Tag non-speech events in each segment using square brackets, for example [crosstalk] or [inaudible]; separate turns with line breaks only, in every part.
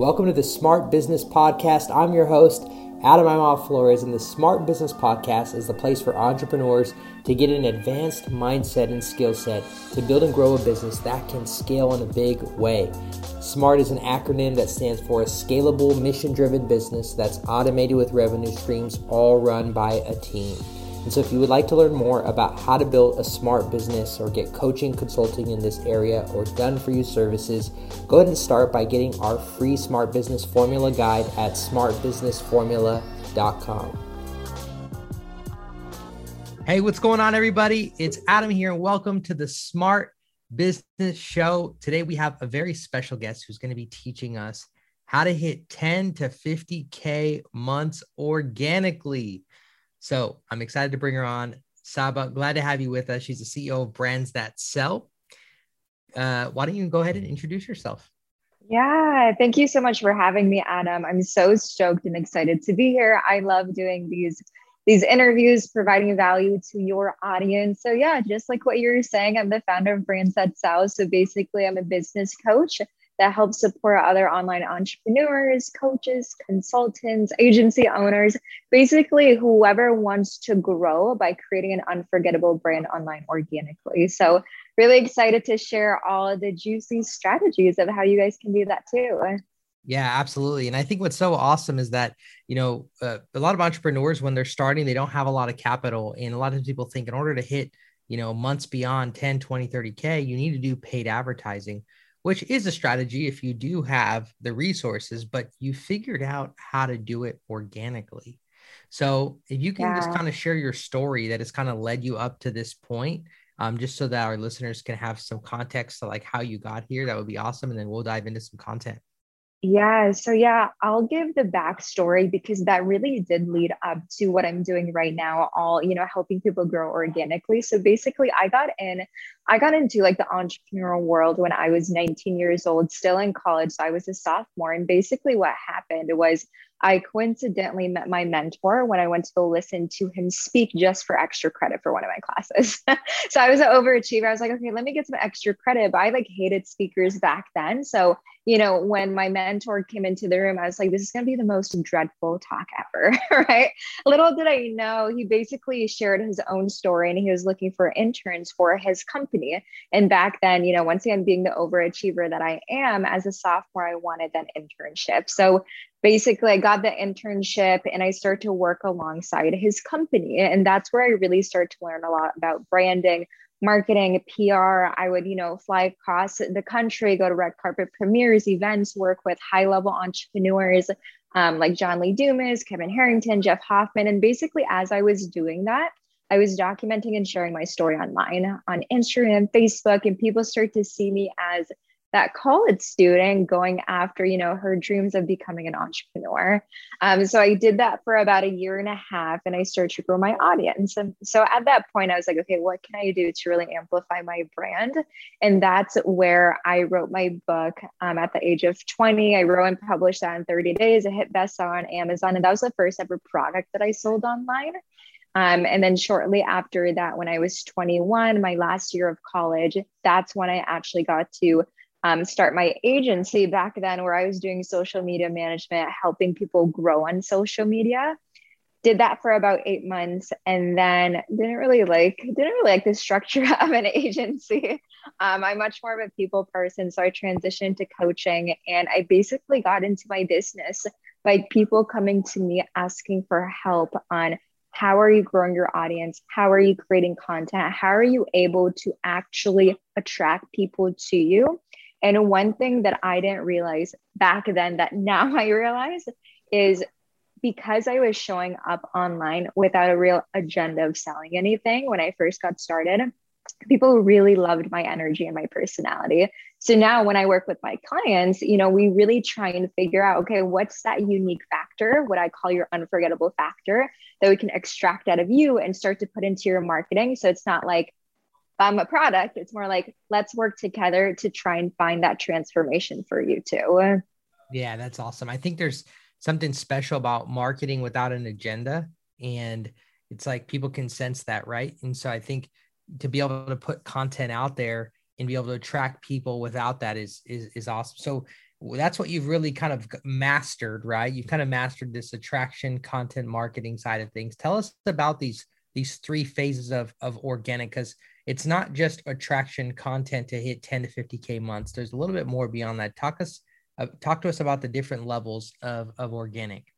Welcome to the Smart Business Podcast. I'm your host, Adam Imhoff Flores, and the Smart Business Podcast is the place for entrepreneurs to get an advanced mindset and skill set to build and grow a business that can scale in a big way. SMART is an acronym that stands for a scalable, mission driven business that's automated with revenue streams all run by a team. And so, if you would like to learn more about how to build a smart business or get coaching, consulting in this area, or done for you services, go ahead and start by getting our free Smart Business Formula guide at smartbusinessformula.com. Hey, what's going on, everybody? It's Adam here, and welcome to the Smart Business Show. Today, we have a very special guest who's going to be teaching us how to hit 10 to 50K months organically. So I'm excited to bring her on. Saba, glad to have you with us. She's the CEO of Brands That Sell. Uh, why don't you go ahead and introduce yourself?
Yeah, thank you so much for having me, Adam. I'm so stoked and excited to be here. I love doing these these interviews, providing value to your audience. So yeah, just like what you're saying, I'm the founder of Brands That Sell. So basically, I'm a business coach that helps support other online entrepreneurs, coaches, consultants, agency owners, basically whoever wants to grow by creating an unforgettable brand online organically. So, really excited to share all the juicy strategies of how you guys can do that too.
Yeah, absolutely. And I think what's so awesome is that, you know, uh, a lot of entrepreneurs, when they're starting, they don't have a lot of capital. And a lot of people think in order to hit, you know, months beyond 10, 20, 30K, you need to do paid advertising which is a strategy if you do have the resources, but you figured out how to do it organically. So if you can yeah. just kind of share your story that has kind of led you up to this point, um, just so that our listeners can have some context to like how you got here, that would be awesome. And then we'll dive into some content.
Yeah. So, yeah, I'll give the backstory because that really did lead up to what I'm doing right now, all, you know, helping people grow organically. So, basically, I got in, I got into like the entrepreneurial world when I was 19 years old, still in college. So, I was a sophomore. And basically, what happened was I coincidentally met my mentor when I went to go listen to him speak just for extra credit for one of my classes. [laughs] so I was an overachiever. I was like, okay, let me get some extra credit. But I like hated speakers back then. So, you know, when my mentor came into the room, I was like, this is going to be the most dreadful talk ever. [laughs] right. Little did I know, he basically shared his own story and he was looking for interns for his company. And back then, you know, once again, being the overachiever that I am as a sophomore, I wanted that internship. So basically I got the internship and I started to work alongside his company. And that's where I really started to learn a lot about branding, marketing, PR. I would, you know, fly across the country, go to red carpet premieres, events, work with high level entrepreneurs um, like John Lee Dumas, Kevin Harrington, Jeff Hoffman. And basically, as I was doing that, I was documenting and sharing my story online on Instagram, Facebook, and people start to see me as that college student going after you know her dreams of becoming an entrepreneur. Um, so i did that for about a year and a half and i started to grow my audience. And so at that point i was like okay what can i do to really amplify my brand? And that's where i wrote my book um, at the age of 20 i wrote and published that in 30 days. It hit bestseller on amazon and that was the first ever product that i sold online. Um, and then shortly after that, when I was 21, my last year of college, that's when I actually got to um, start my agency back then where I was doing social media management, helping people grow on social media. Did that for about eight months and then didn't really like didn't really like the structure [laughs] of an agency. Um, I'm much more of a people person, so I transitioned to coaching and I basically got into my business by people coming to me asking for help on how are you growing your audience how are you creating content how are you able to actually attract people to you and one thing that I didn't realize back then that now [laughs] I realize is because I was showing up online without a real agenda of selling anything when I first got started, people really loved my energy and my personality. So now when I work with my clients, you know, we really try and figure out okay, what's that unique factor, what I call your unforgettable factor that we can extract out of you and start to put into your marketing. So it's not like I'm a product. It's more like let's work together to try and find that transformation for you too.
Yeah, that's awesome. I think there's something special about marketing without an agenda. And it's like people can sense that, right? And so I think to be able to put content out there and be able to attract people without that is is is awesome. So that's what you've really kind of mastered, right? You've kind of mastered this attraction content marketing side of things. Tell us about these these three phases of of organic because it's not just attraction content to hit 10 to 50k months. There's a little bit more beyond that. Talk us uh, talk to us about the different levels of of organic.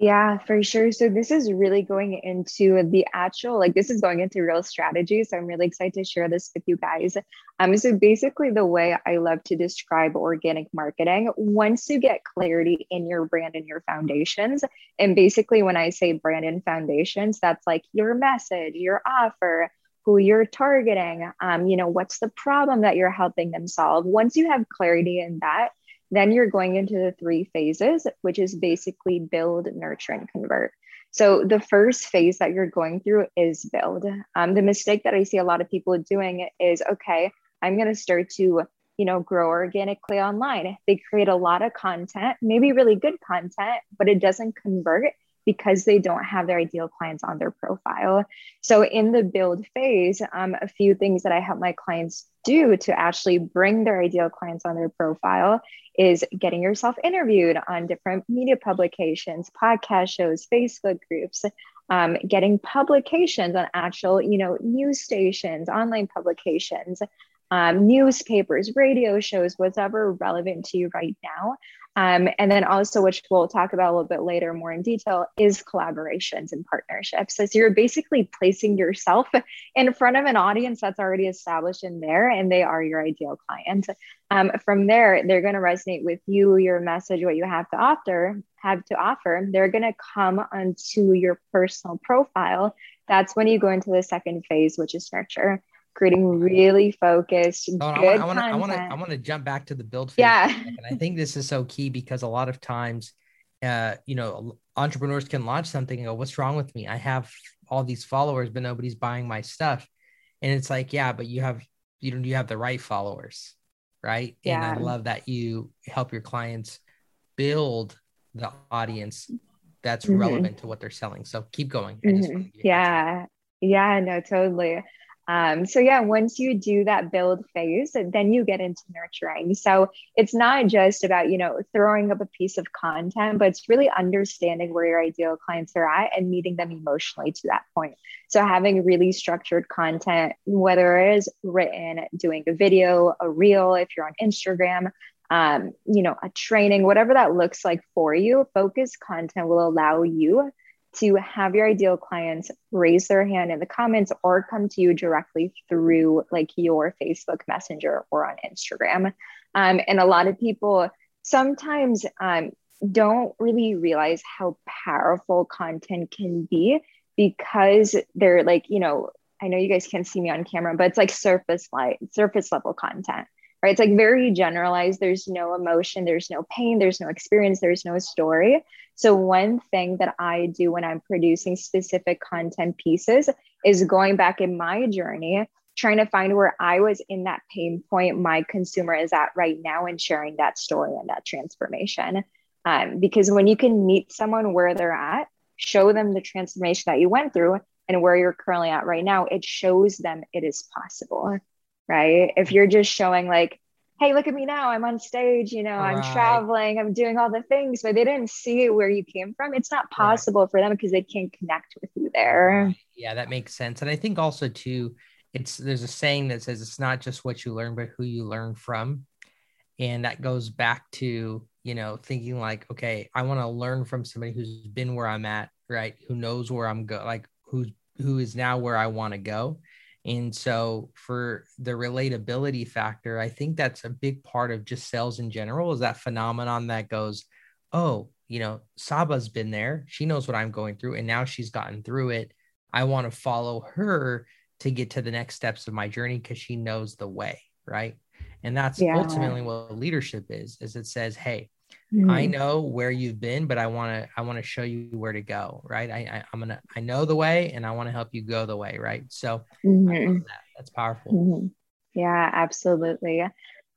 Yeah, for sure. So this is really going into the actual, like this is going into real strategy. So I'm really excited to share this with you guys. Um, so basically the way I love to describe organic marketing, once you get clarity in your brand and your foundations, and basically when I say brand and foundations, that's like your message, your offer, who you're targeting, um, you know, what's the problem that you're helping them solve. Once you have clarity in that, then you're going into the three phases, which is basically build, nurture, and convert. So the first phase that you're going through is build. Um, the mistake that I see a lot of people doing is, okay, I'm going to start to, you know, grow organically online. They create a lot of content, maybe really good content, but it doesn't convert because they don't have their ideal clients on their profile. So, in the build phase, um, a few things that I help my clients do to actually bring their ideal clients on their profile is getting yourself interviewed on different media publications, podcast shows, Facebook groups. Um, getting publications on actual, you know, news stations, online publications, um, newspapers, radio shows, whatever relevant to you right now. Um, and then also, which we'll talk about a little bit later more in detail, is collaborations and partnerships. So, so you're basically placing yourself in front of an audience that's already established in there, and they are your ideal client. Um, from there, they're going to resonate with you, your message, what you have to offer. Have to offer. They're going to come onto your personal profile. That's when you go into the second phase, which is nurture creating really focused, oh, good I want to I
want to I want to jump back to the build phase.
Yeah.
And I think this is so key because a lot of times uh, you know, entrepreneurs can launch something and go, "What's wrong with me? I have all these followers, but nobody's buying my stuff." And it's like, yeah, but you have you know you have the right followers, right? Yeah. And I love that you help your clients build the audience that's mm-hmm. relevant to what they're selling. So keep going.
Mm-hmm. Yeah. Yeah, no, totally. Um, so yeah, once you do that build phase, then you get into nurturing. So it's not just about, you know, throwing up a piece of content, but it's really understanding where your ideal clients are at and meeting them emotionally to that point. So having really structured content, whether it is written, doing a video, a reel, if you're on Instagram, um, you know, a training, whatever that looks like for you, focus content will allow you to have your ideal clients raise their hand in the comments or come to you directly through like your Facebook Messenger or on Instagram. Um, and a lot of people sometimes um, don't really realize how powerful content can be because they're like, you know, I know you guys can't see me on camera, but it's like surface light, surface level content right? It's like very generalized. There's no emotion, there's no pain, there's no experience, there's no story. So, one thing that I do when I'm producing specific content pieces is going back in my journey, trying to find where I was in that pain point my consumer is at right now and sharing that story and that transformation. Um, because when you can meet someone where they're at, show them the transformation that you went through and where you're currently at right now, it shows them it is possible right? If you're just showing like, hey, look at me now, I'm on stage, you know, right. I'm traveling, I'm doing all the things, but they didn't see where you came from. It's not possible right. for them because they can't connect with you there.
Yeah, that makes sense. And I think also too, it's there's a saying that says it's not just what you learn, but who you learn from. And that goes back to, you know, thinking like, okay, I want to learn from somebody who's been where I'm at, right? Who knows where I'm go like who's who is now where I want to go and so for the relatability factor, I think that's a big part of just sales in general is that phenomenon that goes, oh, you know, Saba's been there. She knows what I'm going through and now she's gotten through it. I want to follow her to get to the next steps of my journey because she knows the way, right? And that's yeah. ultimately what leadership is, is it says, hey, Mm-hmm. I know where you've been, but I want to I want to show you where to go, right? I, I am gonna I know the way, and I want to help you go the way, right? So mm-hmm. that. that's powerful.
Mm-hmm. Yeah, absolutely.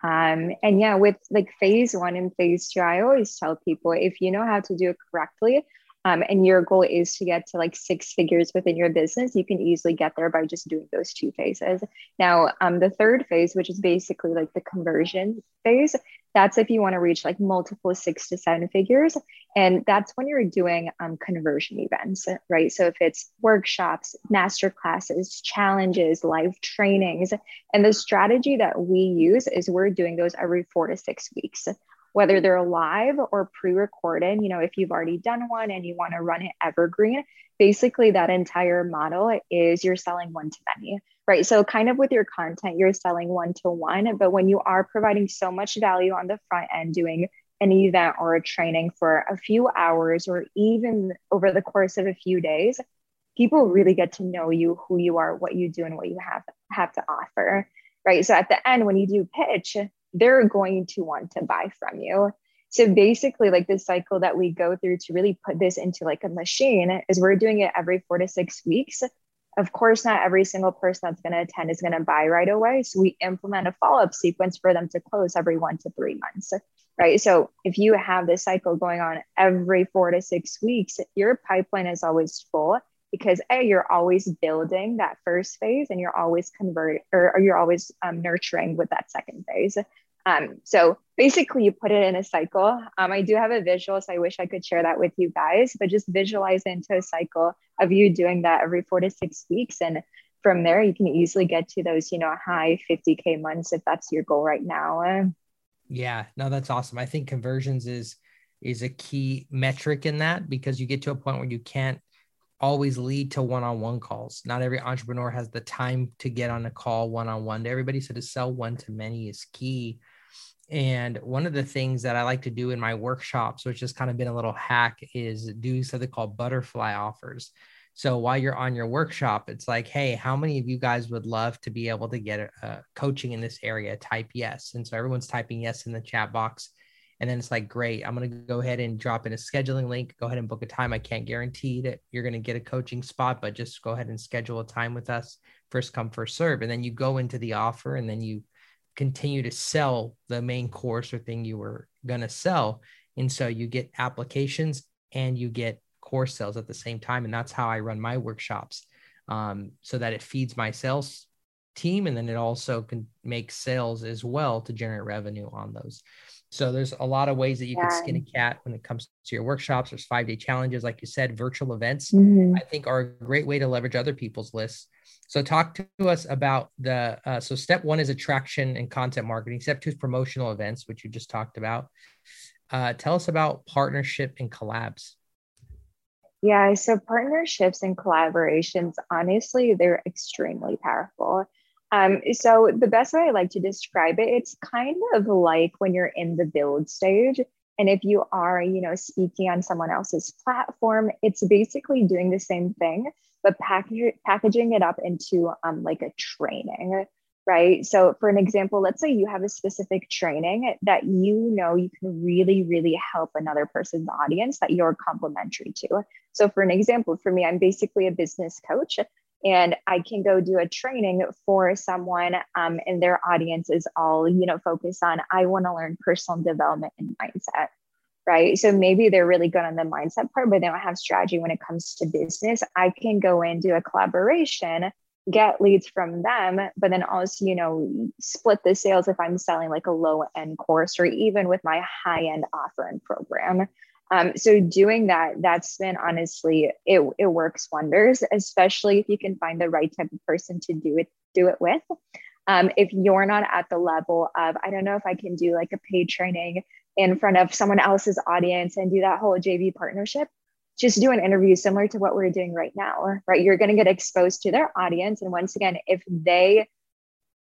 Um, and yeah, with like phase one and phase two, I always tell people if you know how to do it correctly, um, and your goal is to get to like six figures within your business, you can easily get there by just doing those two phases. Now, um, the third phase, which is basically like the conversion phase, That's if you want to reach like multiple six to seven figures. And that's when you're doing um, conversion events, right? So if it's workshops, master classes, challenges, live trainings, and the strategy that we use is we're doing those every four to six weeks whether they're live or pre-recorded you know if you've already done one and you want to run it evergreen basically that entire model is you're selling one to many right so kind of with your content you're selling one to one but when you are providing so much value on the front end doing an event or a training for a few hours or even over the course of a few days people really get to know you who you are what you do and what you have have to offer right so at the end when you do pitch they're going to want to buy from you. So basically, like this cycle that we go through to really put this into like a machine is we're doing it every four to six weeks. Of course, not every single person that's going to attend is going to buy right away. So we implement a follow up sequence for them to close every one to three months. Right. So if you have this cycle going on every four to six weeks, your pipeline is always full because a you're always building that first phase and you're always convert or, or you're always um, nurturing with that second phase um, so basically you put it in a cycle um, i do have a visual so i wish i could share that with you guys but just visualize into a cycle of you doing that every four to six weeks and from there you can easily get to those you know high 50k months if that's your goal right now
yeah no that's awesome i think conversions is is a key metric in that because you get to a point where you can't always lead to one-on-one calls. Not every entrepreneur has the time to get on a call one-on-one to everybody. So to sell one to many is key. And one of the things that I like to do in my workshops, which has kind of been a little hack, is do something called butterfly offers. So while you're on your workshop, it's like, hey, how many of you guys would love to be able to get coaching in this area? Type yes. And so everyone's typing yes in the chat box. And then it's like, great, I'm going to go ahead and drop in a scheduling link. Go ahead and book a time. I can't guarantee that you're going to get a coaching spot, but just go ahead and schedule a time with us. First come, first serve. And then you go into the offer and then you continue to sell the main course or thing you were going to sell. And so you get applications and you get course sales at the same time. And that's how I run my workshops um, so that it feeds my sales team and then it also can make sales as well to generate revenue on those. So there's a lot of ways that you yeah. can skin a cat when it comes to your workshops. There's five day challenges, like you said, virtual events. Mm-hmm. I think are a great way to leverage other people's lists. So talk to us about the. Uh, so step one is attraction and content marketing. Step two is promotional events, which you just talked about. Uh, tell us about partnership and collabs.
Yeah, so partnerships and collaborations, honestly, they're extremely powerful. Um, so the best way I like to describe it, it's kind of like when you're in the build stage. And if you are, you know, speaking on someone else's platform, it's basically doing the same thing, but package, packaging it up into um, like a training, right? So for an example, let's say you have a specific training that you know you can really, really help another person's audience that you're complementary to. So for an example, for me, I'm basically a business coach and I can go do a training for someone um, and their audience is all, you know, focused on, I want to learn personal development and mindset, right? So maybe they're really good on the mindset part, but they don't have strategy when it comes to business. I can go and do a collaboration, get leads from them, but then also, you know, split the sales if I'm selling like a low end course or even with my high end offer and program. Um, so doing that, that's been honestly, it, it works wonders, especially if you can find the right type of person to do it, do it with. Um, if you're not at the level of, I don't know if I can do like a paid training in front of someone else's audience and do that whole JV partnership, just do an interview similar to what we're doing right now, right? You're going to get exposed to their audience. And once again, if they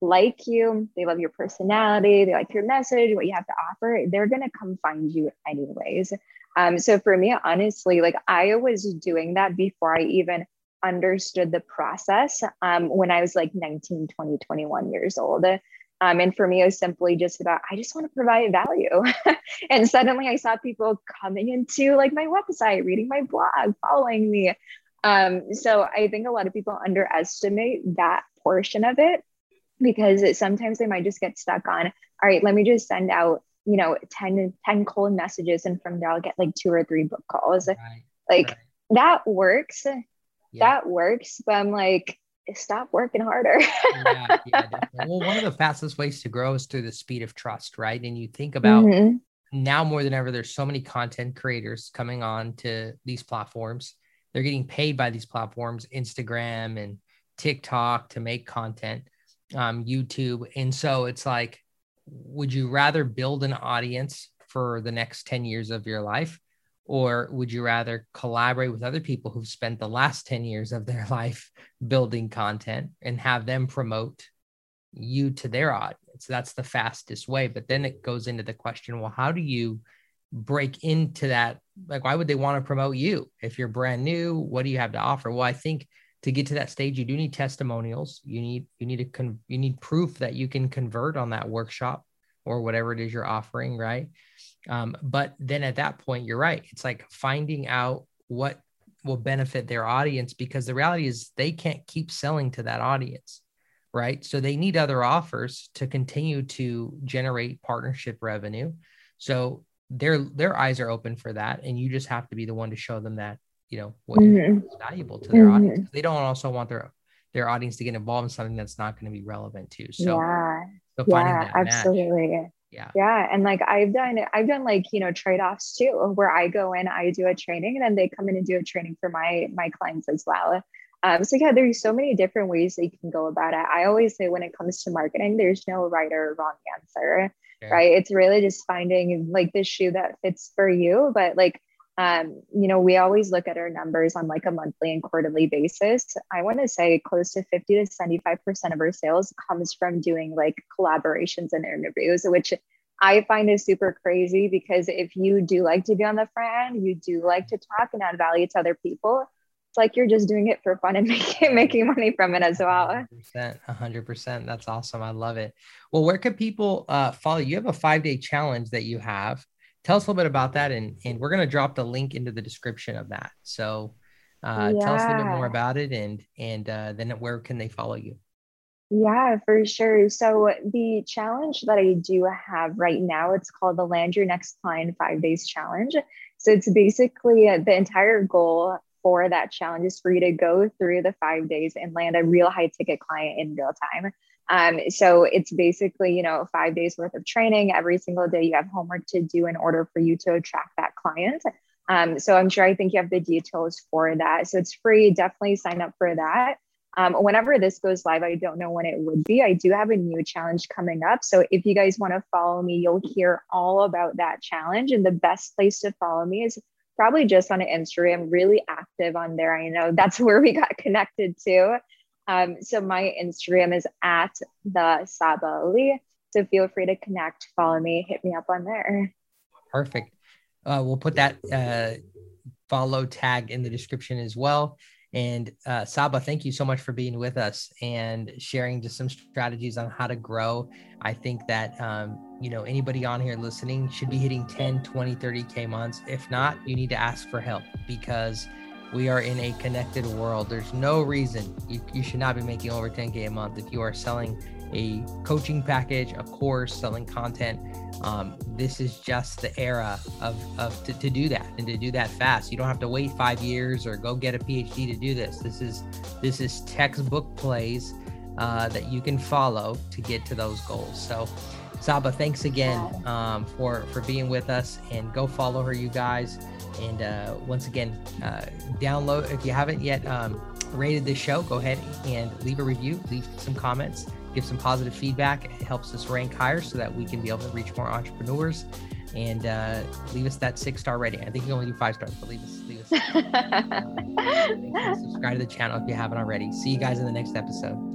like you, they love your personality, they like your message, what you have to offer, they're going to come find you anyways. Um, so for me, honestly, like I was doing that before I even understood the process um, when I was like 19, 20, 21 years old. Um, and for me, it was simply just about, I just want to provide value. [laughs] and suddenly I saw people coming into like my website, reading my blog, following me. Um, so I think a lot of people underestimate that portion of it because sometimes they might just get stuck on, all right, let me just send out you know 10 10 cold messages and from there i'll get like two or three book calls right, like right. that works yeah. that works but i'm like stop working harder. [laughs] yeah,
yeah, well, one of the fastest ways to grow is through the speed of trust, right? And you think about mm-hmm. now more than ever, there's so many content creators coming on to these platforms. They're getting paid by these platforms, Instagram and TikTok to make content, um, YouTube. And so it's like, would you rather build an audience for the next 10 years of your life? Or would you rather collaborate with other people who've spent the last 10 years of their [laughs] life building content and have them promote you to their audience? That's the fastest way. But then it goes into the question well, how do you break into that? Like, why would they want to promote you if you're brand new? What do you have to offer? Well, I think to get to that stage you do need testimonials. You need you need to con- you need proof that you can convert on that workshop or whatever it is you're offering right? Um, but then at that point you're right. It's like finding out what will benefit their audience because the reality is they can't keep selling to that audience right? So they need other offers to continue to generate partnership revenue. So their their eyes are open for that. And you just have to be the one to show them that you know what mm-hmm. valuable to their mm-hmm. audience. They don't also want their their audience to get involved in something that's not going to be relevant to. So
yeah, so yeah, absolutely. Match.
Yeah.
Yeah. And like I've done I've done like, you know, trade-offs too, where I go in, I do a training and then they come in and do a training for my my clients as well. Um, so yeah, there's so many different ways that you can go about it. I always say when it comes to marketing, there's no right or wrong answer. Right. It's really just finding like the shoe that fits for you. But like um, you know, we always look at our numbers on like a monthly and quarterly basis. I want to say close to 50 to 75% of our sales comes from doing like collaborations and interviews, which I find is super crazy because if you do like to be on the front end, you do like to talk and add value to other people. It's like you're just doing it for fun and [laughs] making making money from it as well.
100%, 100%. That's awesome. I love it. Well, where can people uh, follow? You have a five day challenge that you have tell us a little bit about that and and we're going to drop the link into the description of that. So uh, yeah. tell us a little bit more about it and and uh, then where can they follow you?
Yeah for sure. So the challenge that i do have right now it's called the land your next client five days challenge. So it's basically uh, the entire goal for that challenge is for you to go through the five days and land a real high ticket client in real time um, so it's basically, you know, five days worth of training. Every single day you have homework to do in order for you to attract that client. Um, so I'm sure I think you have the details for that. So it's free. Definitely sign up for that. Um, whenever this goes live, I don't know when it would be. I do have a new challenge coming up. So if you guys want to follow me, you'll hear all about that challenge. And the best place to follow me is probably just on Instagram, really active on there. I know that's [laughs] where we got connected to. Um, so my Instagram is at the Saba Ali. So feel free to connect, follow me, hit me up on there.
Perfect. Uh, we'll put that uh, follow tag in the description as well. And uh, Saba, thank you so much for being with us and sharing just some strategies on how to grow. I think that, um, you know, anybody on here listening should be hitting 10, 20, 30K months. If not, you need to ask for help because – we are in a connected world. There's no reason you, you should not be making over 10K a month if you are selling a coaching package, a course, selling content. Um, this is just the era of, of to, to do that and to do that fast. You don't have to wait five years or go get a PhD to do this. This is this is textbook plays uh, that you can follow to get to those goals. So Saba, thanks again um, for for being with us and go follow her, you guys. And uh, once again, uh, download if you haven't yet um, rated this show, go ahead and leave a review, leave some comments, give some positive feedback. It helps us rank higher so that we can be able to reach more entrepreneurs. And uh, leave us that six star rating. I think you can only do five stars, but leave us, leave us. [laughs] subscribe to the channel if you haven't already. See you guys in the next episode.